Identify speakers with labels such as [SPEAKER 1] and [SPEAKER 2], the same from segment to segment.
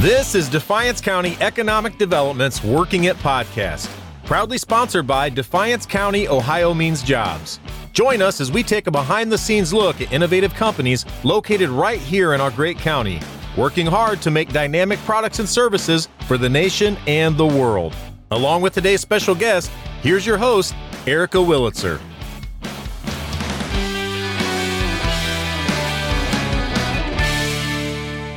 [SPEAKER 1] This is Defiance County Economic Development's Working It podcast, proudly sponsored by Defiance County, Ohio Means Jobs. Join us as we take a behind the scenes look at innovative companies located right here in our great county, working hard to make dynamic products and services for the nation and the world. Along with today's special guest, here's your host, Erika Willitzer.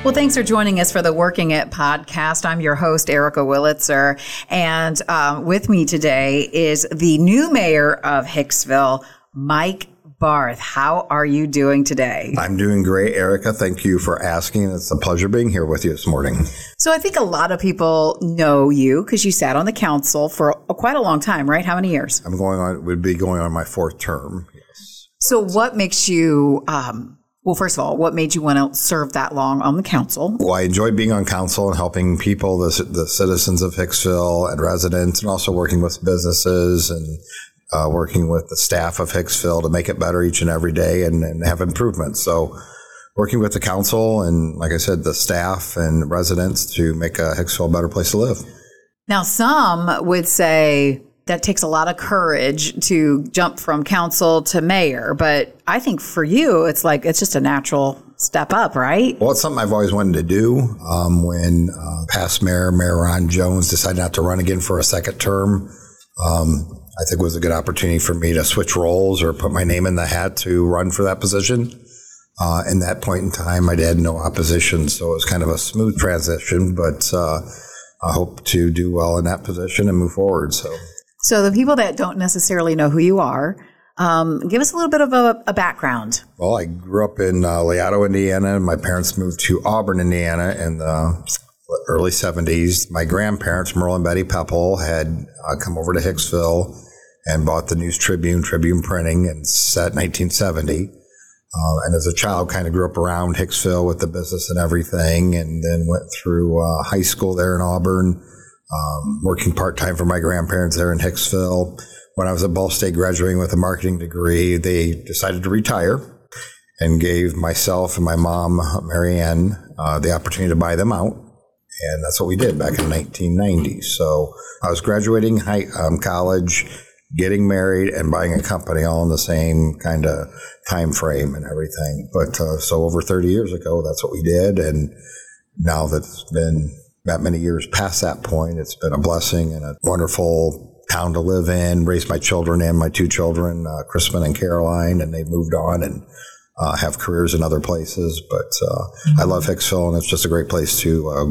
[SPEAKER 2] Well, thanks for joining us for the Working It podcast. I'm your host, Erika Willitzer. And um, with me today is the new mayor of Hicksville, Mike Barth. How are you doing today?
[SPEAKER 3] I'm doing great, Erika. Thank you for asking. It's a pleasure being here with you this morning.
[SPEAKER 2] So, I think a lot of people know you because you sat on the council for a, quite a long time, right? How many years?
[SPEAKER 3] I'm going on, would be going on my fourth term. Yes.
[SPEAKER 2] So, what makes you, um, well, first of all, what made you want to serve that long on the council?
[SPEAKER 3] Well, I enjoy being on council and helping people, the, the citizens of Hicksville and residents, and also working with businesses and uh, working with the staff of Hicksville to make it better each and every day and, and have improvements. So, working with the council and, like I said, the staff and residents to make a Hicksville a better place to live.
[SPEAKER 2] Now, some would say that takes a lot of courage to jump from council to mayor, but I think for you, it's like it's just a natural step up, right?
[SPEAKER 3] Well, it's something I've always wanted to do. Um, when uh, past mayor, Mayor Ron Jones, decided not to run again for a second term, um, I think it was a good opportunity for me to switch roles or put my name in the hat to run for that position. Uh, in that point in time, I had no opposition, so it was kind of a smooth transition. But uh, I hope to do well in that position and move forward. So,
[SPEAKER 2] so the people that don't necessarily know who you are, um, give us a little bit of a, a background.
[SPEAKER 3] Well, I grew up in uh, Indiana. My parents moved to Auburn, Indiana, in the early 70s. My grandparents, Merle and Betty Pepple, had uh, come over to Hicksville and bought the News Tribune, Tribune Printing, and set 1970. Uh, and as a child, kind of grew up around Hicksville with the business and everything, and then went through uh, high school there in Auburn, um, working part time for my grandparents there in Hicksville. When I was at Ball State graduating with a marketing degree, they decided to retire and gave myself and my mom, Marianne, uh, the opportunity to buy them out. And that's what we did back in 1990. So I was graduating high, um, college getting married and buying a company all in the same kind of time frame and everything. But uh, so over 30 years ago, that's what we did. And now that it's been that many years past that point, it's been a blessing and a wonderful town to live in. Raised my children and my two children, uh, Crispin and Caroline, and they've moved on and uh, have careers in other places. But mm-hmm. I love Hicksville, and it's just a great place to uh,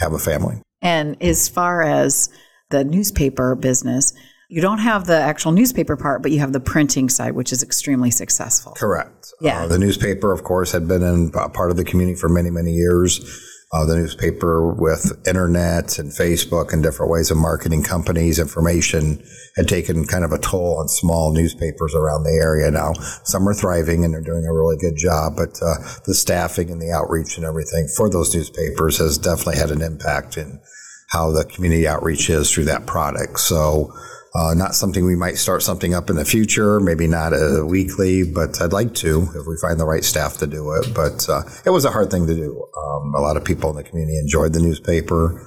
[SPEAKER 3] have a family.
[SPEAKER 2] And as far as the newspaper business, you don't have the actual newspaper part, but you have the printing side, which is extremely successful.
[SPEAKER 3] Correct.
[SPEAKER 2] Yeah.
[SPEAKER 3] Uh, the newspaper, of course, had been in part of the community for many, many years. Uh, the newspaper with internet and Facebook and different ways of marketing companies, information had taken kind of a toll on small newspapers around the area. Now, some are thriving and they're doing a really good job, but uh, the staffing and the outreach and everything for those newspapers has definitely had an impact in how the community outreach is through that product. So, uh, not something we might start something up in the future, maybe not a weekly, but I'd like to if we find the right staff to do it. But uh, it was a hard thing to do. Um, a lot of people in the community enjoyed the newspaper,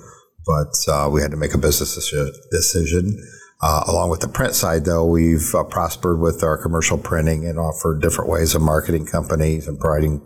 [SPEAKER 3] but uh, we had to make a business decision. Uh, along with the print side, though, we've uh, prospered with our commercial printing and offered different ways of marketing companies and providing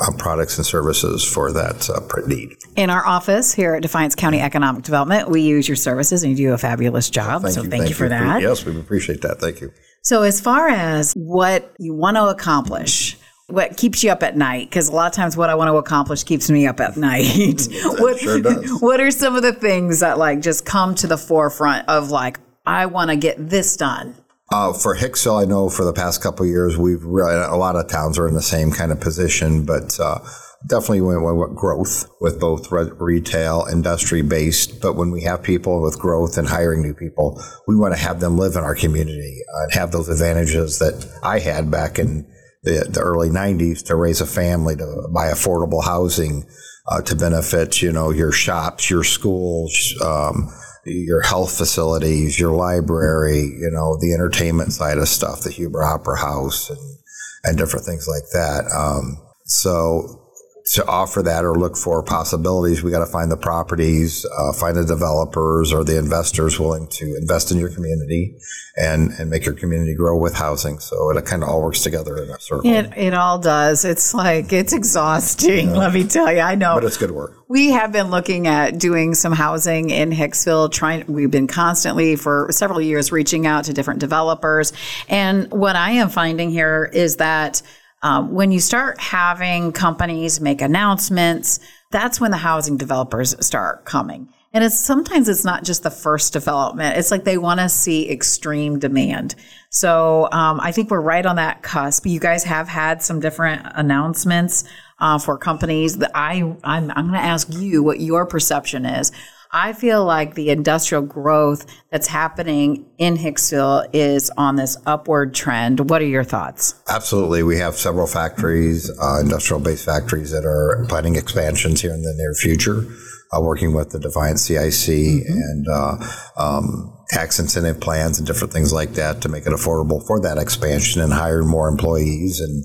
[SPEAKER 3] uh, products and services for that uh, need.
[SPEAKER 2] In our office here at Defiance County Economic Development, we use your services and you do a fabulous job.
[SPEAKER 3] Thank
[SPEAKER 2] so
[SPEAKER 3] you.
[SPEAKER 2] thank,
[SPEAKER 3] thank
[SPEAKER 2] you for that.
[SPEAKER 3] Yes, we appreciate that. Thank you.
[SPEAKER 2] So, as far as what you want to accomplish, what keeps you up at night? Because a lot of times, what I want to accomplish keeps me up at night.
[SPEAKER 3] what, sure does.
[SPEAKER 2] what are some of the things that like just come to the forefront of like I want to get this done?
[SPEAKER 3] Uh, for Hicksville, I know for the past couple years, we've really, a lot of towns are in the same kind of position, but uh, definitely went with growth with both re- retail, industry based. But when we have people with growth and hiring new people, we want to have them live in our community and have those advantages that I had back in the, the early 90s to raise a family, to buy affordable housing, uh, to benefit, you know, your shops, your schools, um, your health facilities, your library, you know, the entertainment side of stuff, the Huber Opera House and, and different things like that. Um, so to offer that or look for possibilities, we got to find the properties, uh, find the developers or the investors willing to invest in your community and, and make your community grow with housing. So it kind of all works together in a circle.
[SPEAKER 2] It, it all does. It's like, it's exhausting, let me tell you. I know.
[SPEAKER 3] but it's good work.
[SPEAKER 2] We have been looking at doing some housing in Hicksville. Trying, we've been constantly for several years reaching out to different developers. And what I am finding here is that um, when you start having companies make announcements, that's when the housing developers start coming. And it's sometimes it's not just the first development. It's like they want to see extreme demand. So um, I think we're right on that cusp. You guys have had some different announcements uh, for companies. That I I'm, I'm going to ask you what your perception is. I feel like the industrial growth that's happening in Hicksville is on this upward trend. What are your thoughts?
[SPEAKER 3] Absolutely. We have several factories, uh, industrial based factories that are planning expansions here in the near future, uh, working with the Defiance CIC and uh, um, tax incentive plans and different things like that to make it affordable for that expansion and hire more employees and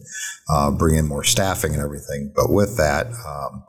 [SPEAKER 3] uh, bring in more staffing and everything. But with that, um,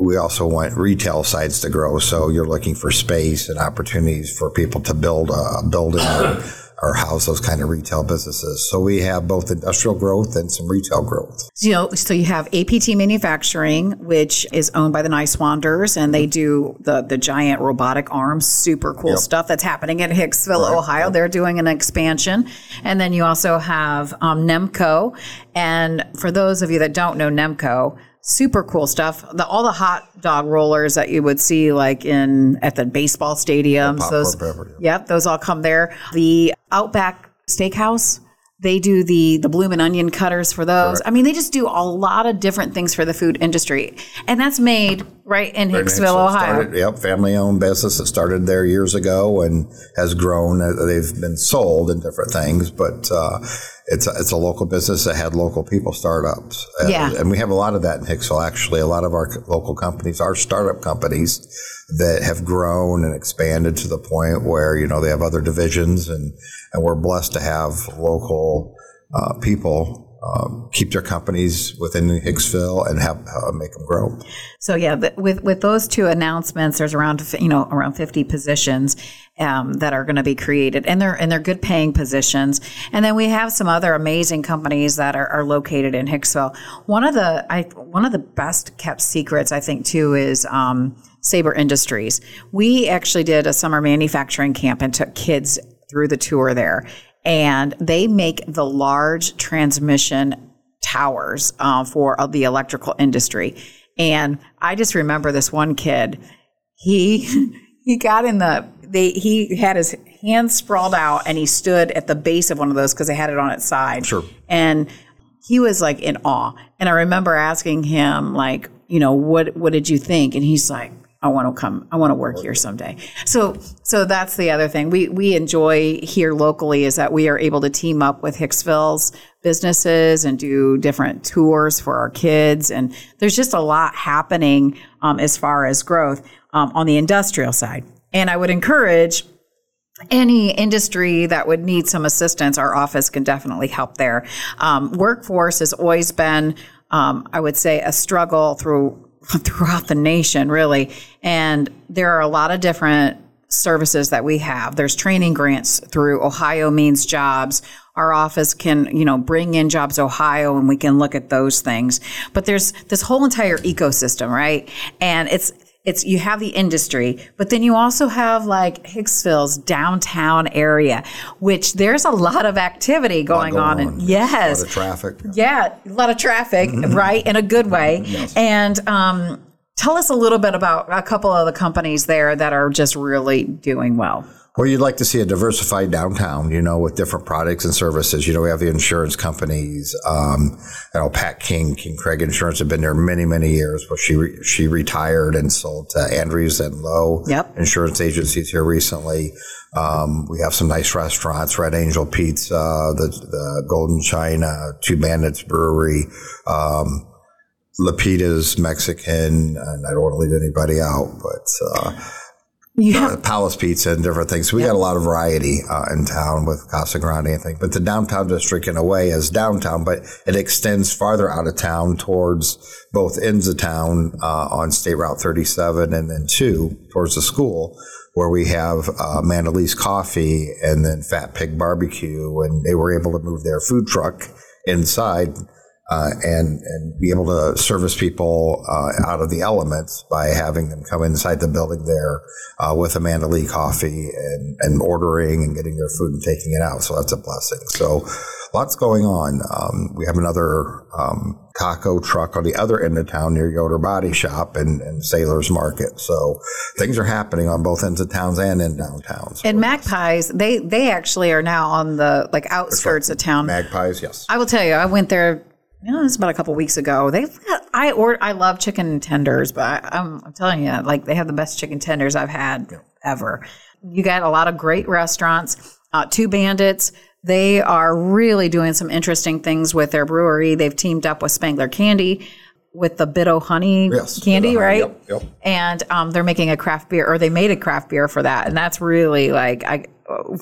[SPEAKER 3] we also want retail sites to grow. So you're looking for space and opportunities for people to build a building or, or house those kind of retail businesses. So we have both industrial growth and some retail growth.
[SPEAKER 2] You know, so you have APT Manufacturing, which is owned by the Niswanders, and they do the the giant robotic arms, super cool
[SPEAKER 3] Yep.
[SPEAKER 2] stuff that's happening in Hicksville, Ohio. They're doing an expansion, and then you also have um, Nemco. And for those of you that don't know Nemco. Super cool stuff. The, all the hot dog rollers that you would see like in at the baseball stadiums. those,
[SPEAKER 3] pepper,
[SPEAKER 2] Yep, those all come there. The Outback Steakhouse, they do the the Bloomin' Onion cutters for those. I mean, they just do a lot of different things for the food industry, and that's made right in Hicksville,
[SPEAKER 3] So
[SPEAKER 2] Ohio.
[SPEAKER 3] started- yep, family owned business that started there years ago and has grown. Uh, They've been sold in different things, but uh, it's a, it's a local business that had local people startups. Uh,
[SPEAKER 2] Yeah.
[SPEAKER 3] and we have a lot of that in Hicksville. Actually, a lot of our local companies are startup companies that have grown and expanded to the point where you know they have other divisions, and and we're blessed to have local uh, people. Um, keep their companies within Hicksville and have uh, make them grow.
[SPEAKER 2] So yeah, with with those two announcements, there's around you know around 50 positions um, that are going to be created, and they're and they're good paying positions. And then we have some other amazing companies that are, are located in Hicksville. One of the I one of the best kept secrets I think too is. Um, Sabre Industries. We actually did a summer manufacturing camp and took kids through the tour there. And they make the large transmission towers uh, for uh, the electrical industry. And I just remember this one kid. He he got in the they he had his hands sprawled out and he stood at the base of one of those because they had it on its side.
[SPEAKER 3] Sure.
[SPEAKER 2] And he was like in awe. And I remember asking him like, you know, what what did you think? And he's like, I want to come. I want to work here someday. So, so that's the other thing we we enjoy here locally is that we are able to team up with Hicksville's businesses and do different tours for our kids. And there's just a lot happening um, as far as growth um, on the industrial side. And I would encourage any industry that would need some assistance, our office can definitely help there. Um, workforce has always been, um, I would say, a struggle through throughout the nation, really. And there are a lot of different services that we have. There's training grants through Ohio Means Jobs. Our office can, you know, bring in Jobs Ohio and we can look at those things. But there's this whole entire ecosystem, right? And it's it's you have the industry, but then you also have like Hicksville's downtown area, which there's a lot of activity going on. And
[SPEAKER 3] A
[SPEAKER 2] yes,
[SPEAKER 3] lot of traffic.
[SPEAKER 2] yeah, a lot of traffic, right, in a good way. Yes. And um, tell us a little bit about a couple of the companies there that are just really doing well.
[SPEAKER 3] Well, you'd like to see a diversified downtown, you know, with different products and services. You know, we have the insurance companies. Um, you know, Pat King, King Craig Insurance, have been there many, many years. But she re- she retired and sold to Andrews and Lowe
[SPEAKER 2] Yep.
[SPEAKER 3] insurance agencies here recently. Um, we have some nice restaurants: Red Angel Pizza, the the Golden China, Two Bandits Brewery. Um, Lapita's Mexican, and I don't want to leave anybody out, but uh, uh, Palace Pizza and different things. So we got a lot of variety uh, in town with Casa Grande and things. But the downtown district, in a way, is downtown, but it extends farther out of town towards both ends of town uh, on State Route 37 and then two towards the school, where we have uh, Mandalese Coffee and then Fat Pig Barbecue, and they were able to move their food truck inside uh, and and be able to service people uh, out of the elements by having them come inside the building there uh, with Amanda Lee coffee and, and ordering and getting their food and taking it out. So that's a blessing. So lots going on. Um, we have another um, taco truck on the other end of town near Yoder Body Shop and, and Sailor's Market. So things are happening on both ends of towns and in downtowns.
[SPEAKER 2] And Magpies, they they actually are now on the like outskirts of town.
[SPEAKER 3] Magpies, yes.
[SPEAKER 2] I will tell you, I went there. You know, it was about a couple weeks ago. They've I or I love chicken tenders, but I, I'm, I'm telling you, like they have the best chicken tenders I've had ever. You got a lot of great restaurants. Uh, Two Bandits, they are really doing some interesting things with their brewery. They've teamed up with Spangler Candy with the Bit-O-Honey
[SPEAKER 3] Yes,
[SPEAKER 2] candy,
[SPEAKER 3] Bit-O-Honey,
[SPEAKER 2] right?
[SPEAKER 3] yep, yep.
[SPEAKER 2] And um, they're making a craft beer, or they made a craft beer for that, and that's really like I.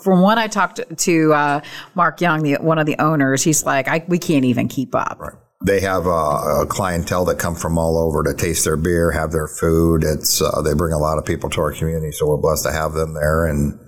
[SPEAKER 2] From what I talked to uh, Mark Young, the, one of the owners, he's like, I, we can't even keep up.
[SPEAKER 3] They have a, a clientele that come from all over to taste their beer, have their food. It's uh, they bring a lot of people to our community, so we're blessed to have them there. And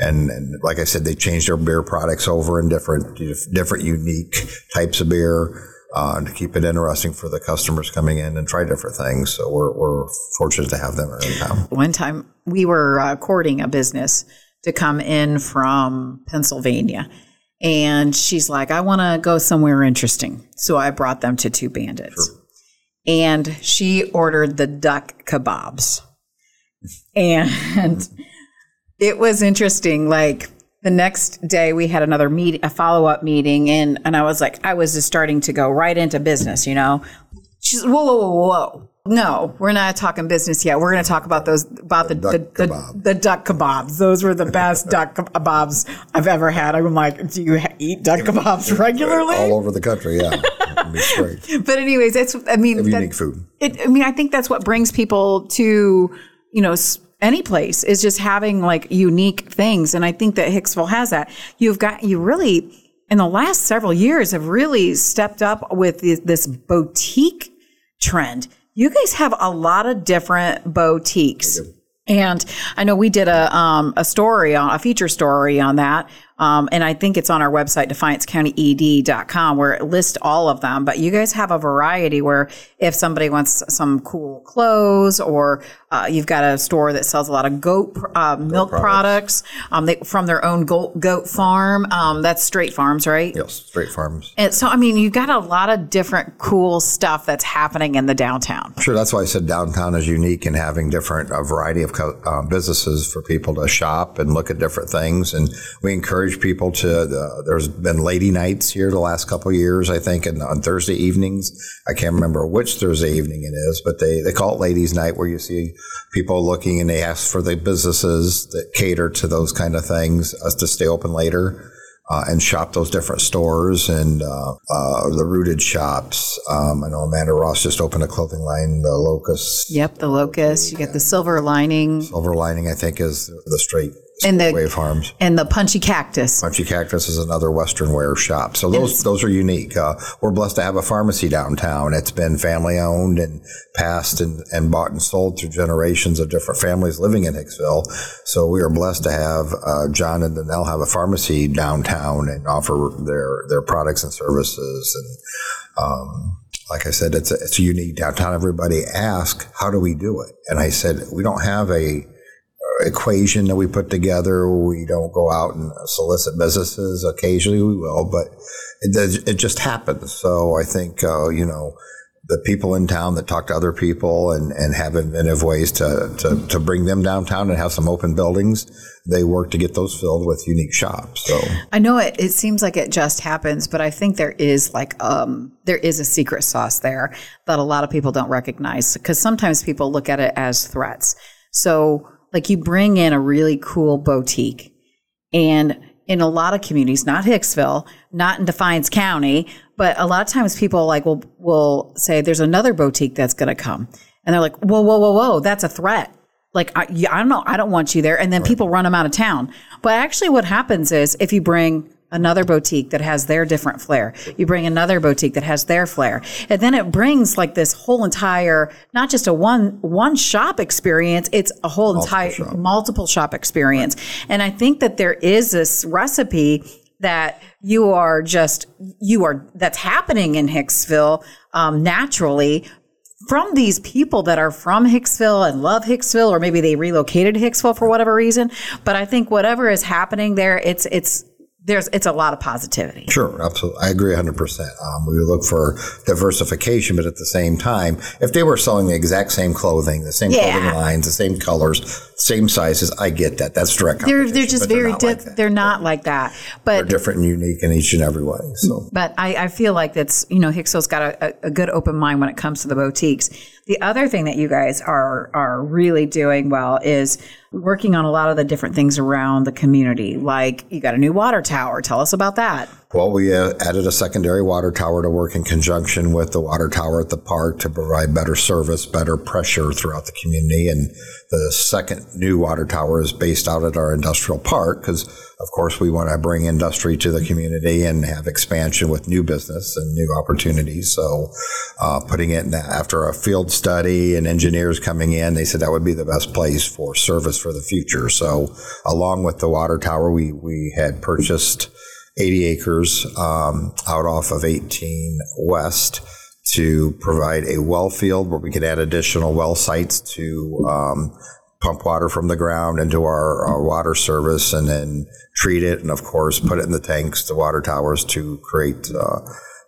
[SPEAKER 3] and, and like I said, they change their beer products over in different different unique types of beer. Uh, to keep it interesting for the customers coming in and try different things. So we're, we're fortunate to have them town.
[SPEAKER 2] One time we were uh, courting a business to come in from Pennsylvania. And she's like, I want to go somewhere interesting. So I brought them to Two Bandits. And she ordered the duck kebabs. And it was interesting. Like the next day we had another meet, a follow up meeting. And, and I was like, I was just starting to go right into business, you know? She's, whoa, whoa, whoa, whoa. No, we're not talking business yet. We're going to talk about those, about the, the,
[SPEAKER 3] duck
[SPEAKER 2] the,
[SPEAKER 3] kebab.
[SPEAKER 2] the duck kebabs. Those were the best duck kebabs I've ever had. I'm like, do you ha- eat duck kebabs regularly?
[SPEAKER 3] All over the country, yeah. It'd be great.
[SPEAKER 2] But anyways, that's, I mean, that-
[SPEAKER 3] Unique food.
[SPEAKER 2] it, I mean, I think that's what brings people to, you know, any place is just having like unique things. And I think that Hicksville has that. You've got, you really, in the last several years, have really stepped up with this boutique trend. You guys have a lot of different boutiques. And I know we did a um, a story on a feature story on that, um, and I think it's on our website defiancecountyed.com where it lists all of them. But you guys have a variety where if somebody wants some cool clothes, or uh, you've got a store that sells a lot of goat uh, milk products, um, they, from their own goat, goat farm. Um, that's Straight Farms, right?
[SPEAKER 3] Yes, straight farms.
[SPEAKER 2] And so I mean, you've got a lot of different cool stuff that's happening in the downtown.
[SPEAKER 3] Sure, that's why I said downtown is unique in having different a variety of co- uh, businesses for people to shop and look at different things. And we encourage people to. Uh, there's been lady nights here the last couple of years, I think, and on Thursday evenings. I can't remember which Thursday evening it is, but they they call it ladies' night, where you see people looking and they ask for the businesses that cater to those kind of things us to stay open later uh, and shop those different stores and uh, uh, the rooted shops. Um, I know Amanda Ross just opened a clothing line, the Locust
[SPEAKER 2] Yep, the locust. You get the silver lining
[SPEAKER 3] Silver Lining, I think, is the straight
[SPEAKER 2] And the-
[SPEAKER 3] wave farms.
[SPEAKER 2] and the punchy cactus.
[SPEAKER 3] Punchy Cactus is another Western wear shop. So those those are unique. Uh, we're blessed to have a pharmacy downtown. It's been family owned and passed and, and bought and sold through generations of different families living in Hicksville. So we are blessed to have uh, John and Danelle have a pharmacy downtown and offer their their products and services. And um, like I said, it's a, it's a unique downtown. Everybody ask, how do we do it? And I said, we don't have a equation that we put together. We don't go out and solicit businesses. Occasionally we will, but it, it just happens. So I think, uh, you know, the people in town that talk to other people and, and have inventive ways to, to, to bring them downtown and have some open buildings, they work to get those filled with unique shops. So
[SPEAKER 2] I know it, it seems like it just happens, but I think there is like um there is a secret sauce there that a lot of people don't recognize because sometimes people look at it as threats. So like you bring in a really cool boutique and in a lot of communities, not Hicksville, not in Defiance County, but a lot of times people like will will say there's another boutique that's going to come, and they're like, whoa, whoa, whoa, whoa, that's a threat. like I, yeah, I don't know, I don't want you there, and then people run them out of town. But actually, what happens is if you bring another boutique that has their different flair. You bring another boutique that has their flair. And then it brings like this whole entire, not just a one, one shop experience. It's a whole
[SPEAKER 3] Multiple
[SPEAKER 2] entire
[SPEAKER 3] shop.
[SPEAKER 2] multiple shop experience. And I think that there is this recipe that you are just, you are, that's happening in Hicksville, um, naturally from these people that are from Hicksville and love Hicksville, or maybe they relocated to Hicksville for whatever reason. But I think whatever is happening there, it's, it's, there's, it's a lot of positivity.
[SPEAKER 3] Sure, absolutely. I agree 100%. Um, we look for diversification, but at the same time, if they were selling the exact same clothing, the same
[SPEAKER 2] Yeah.
[SPEAKER 3] clothing lines, the same colors, same sizes, I get that. That's direct
[SPEAKER 2] They're, they're just
[SPEAKER 3] but they're
[SPEAKER 2] very,
[SPEAKER 3] not
[SPEAKER 2] di-
[SPEAKER 3] like that.
[SPEAKER 2] they're not like that. But they're
[SPEAKER 3] different and unique in each and every way. So
[SPEAKER 2] But I, I feel like that's, you know, Hicksville's got a, a, a good open mind when it comes to the boutiques. The other thing that you guys are, are really doing well is working on a lot of the different things around the community. Like you got a new water tower. Tell us about that.
[SPEAKER 3] Well, we uh, added a secondary water tower to work in conjunction with the water tower at the park to provide better service, better pressure throughout the community. And the second new water tower is based out at our industrial park because, of course, we want to bring industry to the community and have expansion with new business and new opportunities. So, uh, putting it in that, after a field study and engineers coming in, they said that would be the best place for service for the future. So, along with the water tower, we we had purchased. 80 acres um, out off of 18 West to provide a well field where we could add additional well sites to um, pump water from the ground into our, our water service and then treat it and of course put it in the tanks, the water towers to create uh,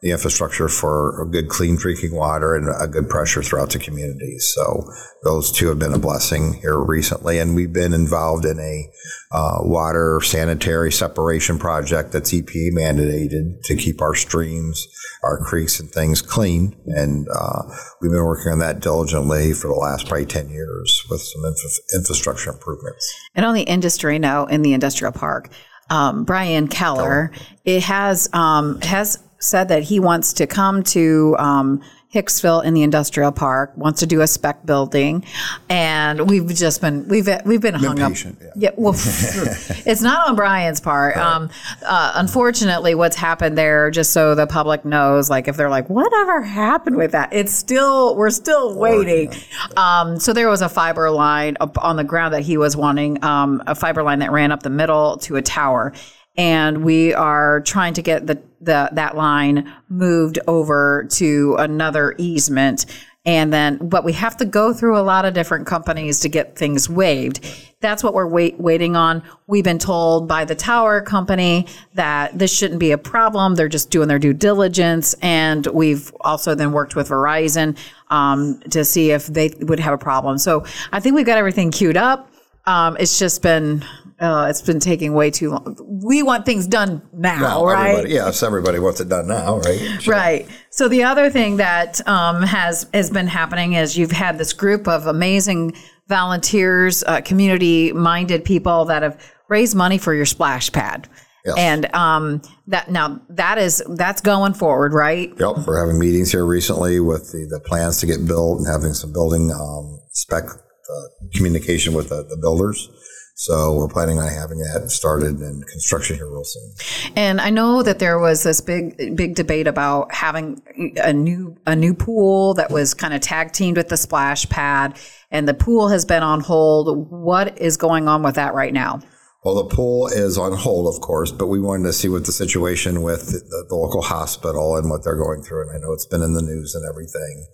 [SPEAKER 3] the infrastructure for good clean drinking water and a good pressure throughout the community. So those two have been a blessing here recently, and we've been involved in a uh, water sanitary separation project that's EPA mandated to keep our streams, our creeks, and things clean. And uh, we've been working on that diligently for the last probably ten years with some infra- infrastructure improvements.
[SPEAKER 2] And on the industry now in the industrial park, um, Brian Keller, it has um, has said that he wants to come to um, Hicksville in the industrial park, wants to do a spec building, and we've just been we've we've been, hung
[SPEAKER 3] patient,
[SPEAKER 2] up.
[SPEAKER 3] yeah.
[SPEAKER 2] well, it's not on Brian's part. Um, uh, unfortunately, what's happened there, just so the public knows, like if they're like, whatever happened with that? It's still we're still waiting. Um, so there was a fiber line up on the ground that he was wanting, um, a fiber line that ran up the middle to a tower. And we are trying to get the, the that line moved over to another easement. And then, but we have to go through a lot of different companies to get things waived. That's what we're wait, waiting on. We've been told by the tower company that this shouldn't be a problem. They're just doing their due diligence. And we've also then worked with Verizon um, to see if they would have a problem. So I think we've got everything queued up. Um, it's just been uh, it's been taking way too long. We want things done now,
[SPEAKER 3] Now,
[SPEAKER 2] right?
[SPEAKER 3] everybody, yes, everybody wants it done now, right?
[SPEAKER 2] Right. So the other thing that um, has has been happening is you've had this group of amazing volunteers, uh, community minded people that have raised money for your splash pad.
[SPEAKER 3] Yes.
[SPEAKER 2] And um, that now that is that's going forward, right?
[SPEAKER 3] Yep, we're having meetings here recently with the, the plans to get built and having some building um, spec uh, communication with the, the builders. So we're planning on having that started in construction here real soon.
[SPEAKER 2] And I know that there was this big big debate about having a new a new pool that was kind of tag teamed with the splash pad, and the pool has been on hold. What is going on with that right now?
[SPEAKER 3] Well, the pool is on hold, of course, but we wanted to see what the situation with the, the local hospital and what they're going through. And I know it's been in the news and everything.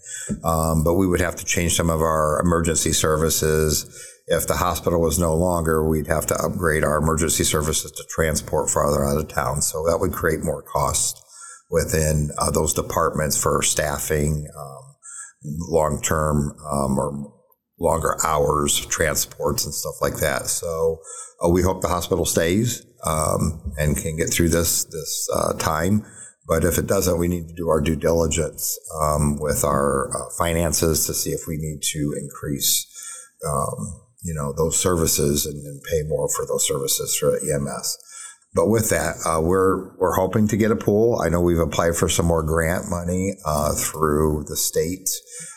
[SPEAKER 3] Um, but we would have to change some of our emergency services. If the hospital was no longer, we'd have to upgrade our emergency services to transport farther out of town. So that would create more cost within uh, those departments for staffing, um, long term um, or longer hours, transports, and stuff like that. So uh, we hope the hospital stays um, and can get through this this uh, time. But if it doesn't, we need to do our due diligence um, with our uh, finances to see if we need to increase, um, you know, those services and, and pay more for those services for EMS. But with that, uh, we're we're hoping to get a pool. I know we've applied for some more grant money uh, through the state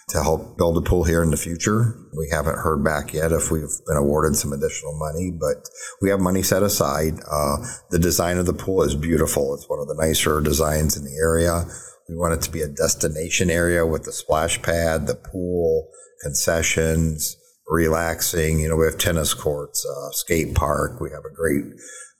[SPEAKER 3] to help build a pool here in the future. We haven't heard back yet if we've been awarded some additional money, but we have money set aside. Uh, the design of the pool is beautiful. It's one of the nicer designs in the area. We want it to be a destination area with the splash pad, the pool, concessions, relaxing. You know, we have tennis courts, uh, skate park. We have a great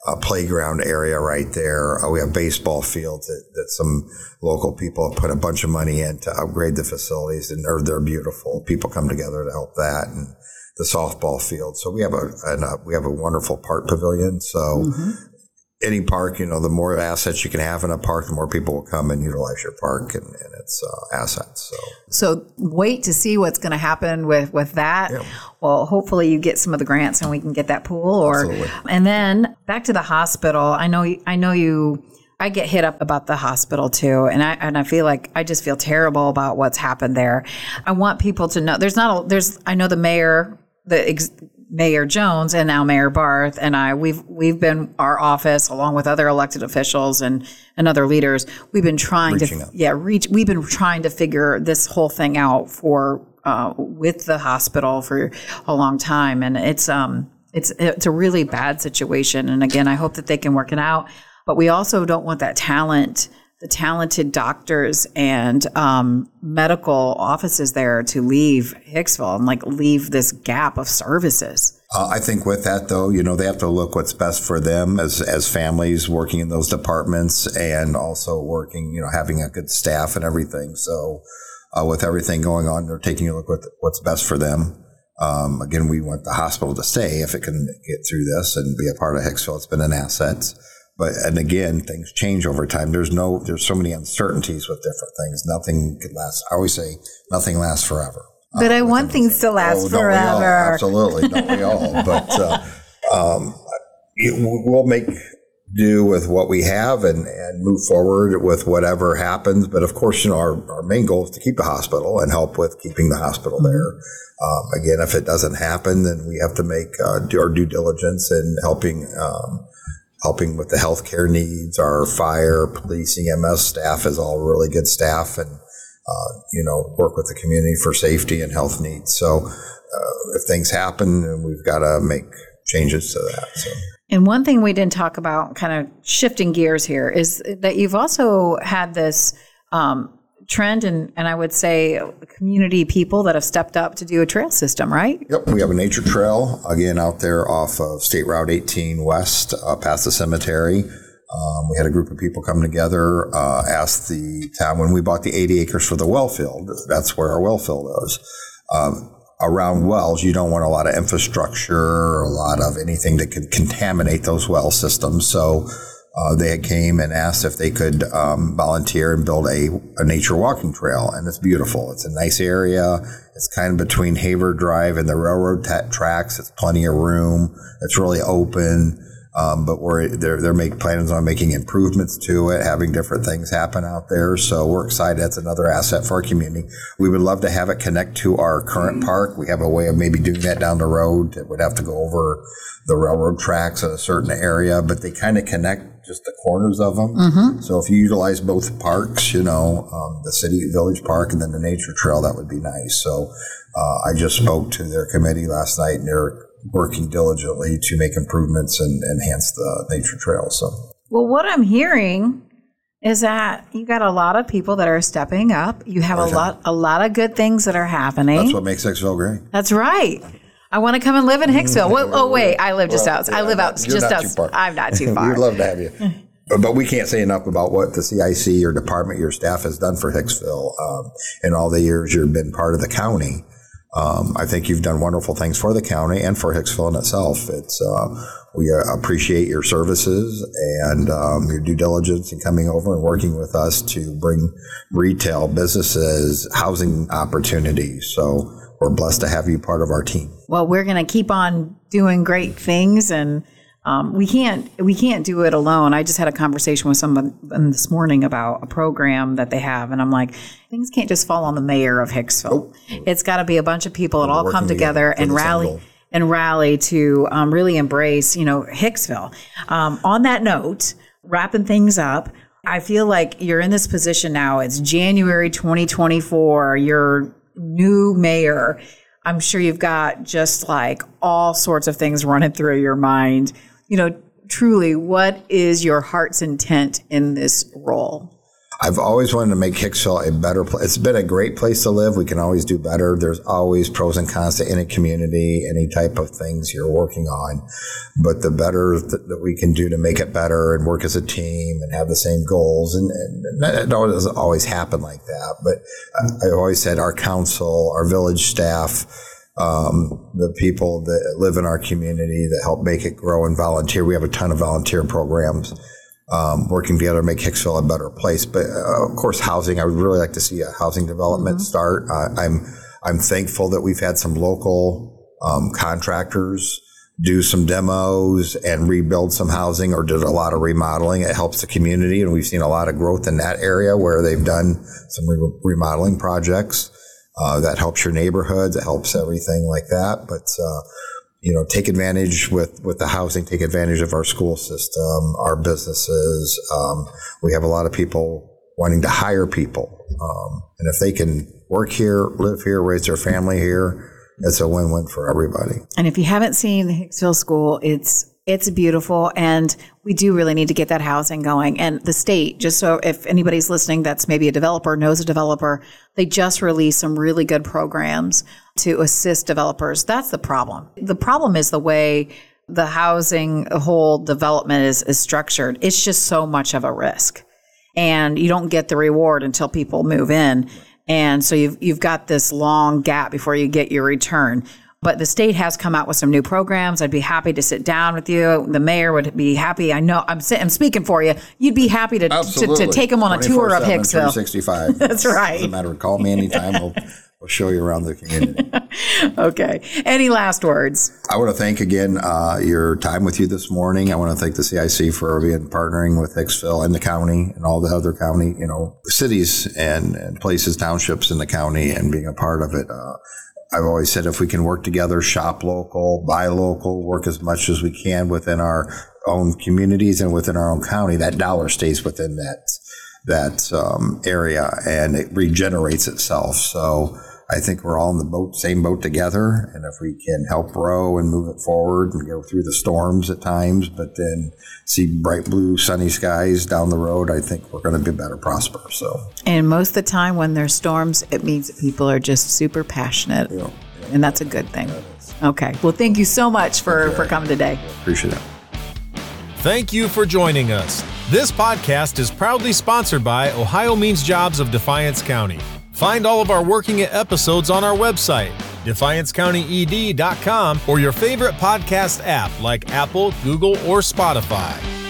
[SPEAKER 3] uh, playground area right there. Uh, we have baseball fields that, that, some local people have put a bunch of money in to upgrade the facilities, and they're, they're beautiful. People come together to help that, and the softball field. So we have a, a we have a wonderful park pavilion. So mm-hmm any park, you know, the more assets you can have in a park, the more people will come and utilize your park and, and its uh, assets. So,
[SPEAKER 2] so wait to see what's going to happen with with that. Yeah. Well, hopefully you get some of the grants and we can get that pool. Or Absolutely. and then back to the hospital. I know I know you. I get hit up about the hospital too, and I and I feel like I just feel terrible about what's happened there. I want people to know there's not a, there's I know the mayor the ex, Mayor Jones and now Mayor Barth and I, we've we've been our office along with other elected officials and and other leaders. We've been trying Reaching to yeah reach. We've been trying to figure this whole thing out for uh, with the hospital for a long time, and it's um it's it's a really bad situation. And again, I hope that they can work it out. But we also don't want that talent the talented doctors and um, medical offices there to leave Hicksville and like leave this gap of services.
[SPEAKER 3] Uh, I think with that though, you know, they have to look what's best for them as as families working in those departments and also working, you know, having a good staff and everything. So uh, with everything going on, they're taking a look at what's best for them. Um, again, we want the hospital to stay if it can get through this and be a part of Hicksville. It's been an asset. But and again, things change over time. There's no there's so many uncertainties with different things. Nothing can last. I always say nothing lasts forever.
[SPEAKER 2] But I want things to last oh, forever.
[SPEAKER 3] Absolutely, don't we all? But uh, um, it, we'll make do with what we have and, and move forward with whatever happens. But of course, you know, our, our main goal is to keep the hospital and help with keeping the hospital mm-hmm. there. Um, again, if it doesn't happen, then we have to make uh, do our due diligence in helping um, helping with the healthcare needs. Our fire, police, EMS staff is all really good staff and, uh, you know, work with the community for safety and health needs. So uh, if things happen, we've got to make changes to that. So.
[SPEAKER 2] And one thing we didn't talk about, kind of shifting gears here, is that you've also had this um, trend and, and I would say community people that have stepped up to do a trail system, right?
[SPEAKER 3] Yep. We have a nature trail, again, out there off of State Route 18 West, uh, past the cemetery. Um, we had a group of people come together, uh, asked the town when we bought the 80 acres for the well field, that's where our well field is. Um, around wells, you don't want a lot of infrastructure a lot of anything that could contaminate those well systems. So uh, they came and asked if they could um, volunteer and build a, a, nature walking trail, and it's beautiful. It's a nice area. It's kind of between Haver Drive and the railroad t- tracks. It's plenty of room. It's really open. Um, but we're they're they're make plans on making improvements to it, having different things happen out there. So we're excited. That's another asset for our community. We would love to have it connect to our current park. We have a way of maybe doing that down the road. It would have to go over the railroad tracks in a certain area, but they kind of connect just the corners of them. Mm-hmm. So if you utilize both parks, you know, um, the city village park and then the nature trail, that would be nice. So uh, I just spoke to their committee last night, and they're working diligently to make improvements and enhance the nature trail. So,
[SPEAKER 2] well, what I'm hearing is that you got a lot of people that are stepping up. You have a lot, a lot of good things that are happening.
[SPEAKER 3] That's what makes Hicksville great.
[SPEAKER 2] That's right. I want to come and live in Hicksville. Mm-hmm. oh wait, I live just well, out. Yeah, I live out just out. I'm not too far.
[SPEAKER 3] We'd love to have you. but we can't say enough about what the CIC, your department, your staff has done for Hicksville um, in all the years you've been part of the county. Um, I think you've done wonderful things for the county and for Hicksville in itself. It's uh, we uh, appreciate your services and um, your due diligence in coming over and working with us to bring retail businesses housing opportunities. So we're blessed to have you part of our team.
[SPEAKER 2] Well, we're going to keep on doing great things and. Um, we can't we can't do it alone. I just had a conversation with someone this morning about a program that they have, and I'm like, things can't just fall on the mayor of Hicksville. It's got to be a bunch of people that all come together and rally and rally to um, really embrace, you know, Hicksville. Um, on that note, wrapping things up, I feel like you're in this position now. It's January 2024. You're new mayor, I'm sure you've got just like all sorts of things running through your mind. You know, truly, what is your heart's intent in this role?
[SPEAKER 3] I've always wanted to make Hicksville a better place. It's been a great place to live. We can always do better. There's always pros and cons to any community, any type of things you're working on. But the better th- that we can do to make it better and work as a team and have the same goals, and, and it doesn't always happen like that. But I, I've always said our council, our village staff, um, the people that live in our community that help make it grow and volunteer. We have a ton of volunteer programs um, working together to make Hicksville a better place. But uh, of course, housing. I would really like to see a housing development mm-hmm. start. Uh, I'm I'm thankful that we've had some local um, contractors do some demos and rebuild some housing or did a lot of remodeling. It helps the community, and we've seen a lot of growth in that area where they've done some re- remodeling projects. Uh, that helps your neighborhoods. It helps everything like that. But uh, you know, take advantage with, with the housing, take advantage of our school system, our businesses. Um, we have a lot of people wanting to hire people. Um, and if they can work here, live here, raise their family here, it's a win-win for everybody.
[SPEAKER 2] And if you haven't seen the Hicksville School, it's it's beautiful, and we do really need to get that housing going. And the state, just so if anybody's listening that's maybe a developer, knows a developer, they just released some really good programs to assist developers. That's the problem. The problem is the way the housing whole development is, is structured. It's just so much of a risk. And you don't get the reward until people move in. And so you've, you've got this long gap before you get your return. But the state has come out with some new programs. I'd be happy to sit down with you. The mayor would be happy. I know I'm, I'm speaking for you. You'd be happy to, to, to, take him on a tour of Hicksville.
[SPEAKER 3] 65.
[SPEAKER 2] That's right.
[SPEAKER 3] Doesn't matter. Call me anytime. We'll, we'll show you around the community.
[SPEAKER 2] okay. Any last words?
[SPEAKER 3] I want to thank again uh, your time with you this morning. I want to thank the CIC for being partnering with Hicksville and the county and all the other county, you know, cities and, and places, townships in the county and being a part of it. Uh, I've always said if we can work together, shop local, buy local, work as much as we can within our own communities and within our own county, that dollar stays within that that um, area and it regenerates itself. So I think we're all in the boat, same boat together. And if we can help row and move it forward and go through the storms at times, but then see bright blue, sunny skies down the road, I think we're going to be better prosper. So,
[SPEAKER 2] and most of the time when there's storms, it means that people are just super passionate, yeah, yeah. and that's a good thing. Okay. Well, thank you so much for okay. for coming today.
[SPEAKER 3] Appreciate it.
[SPEAKER 1] Thank you for joining us. This podcast is proudly sponsored by Ohio Means Jobs of Defiance County. Find all of our Working It episodes on our website, defiancecountyed.com, or your favorite podcast app like Apple, Google, or Spotify.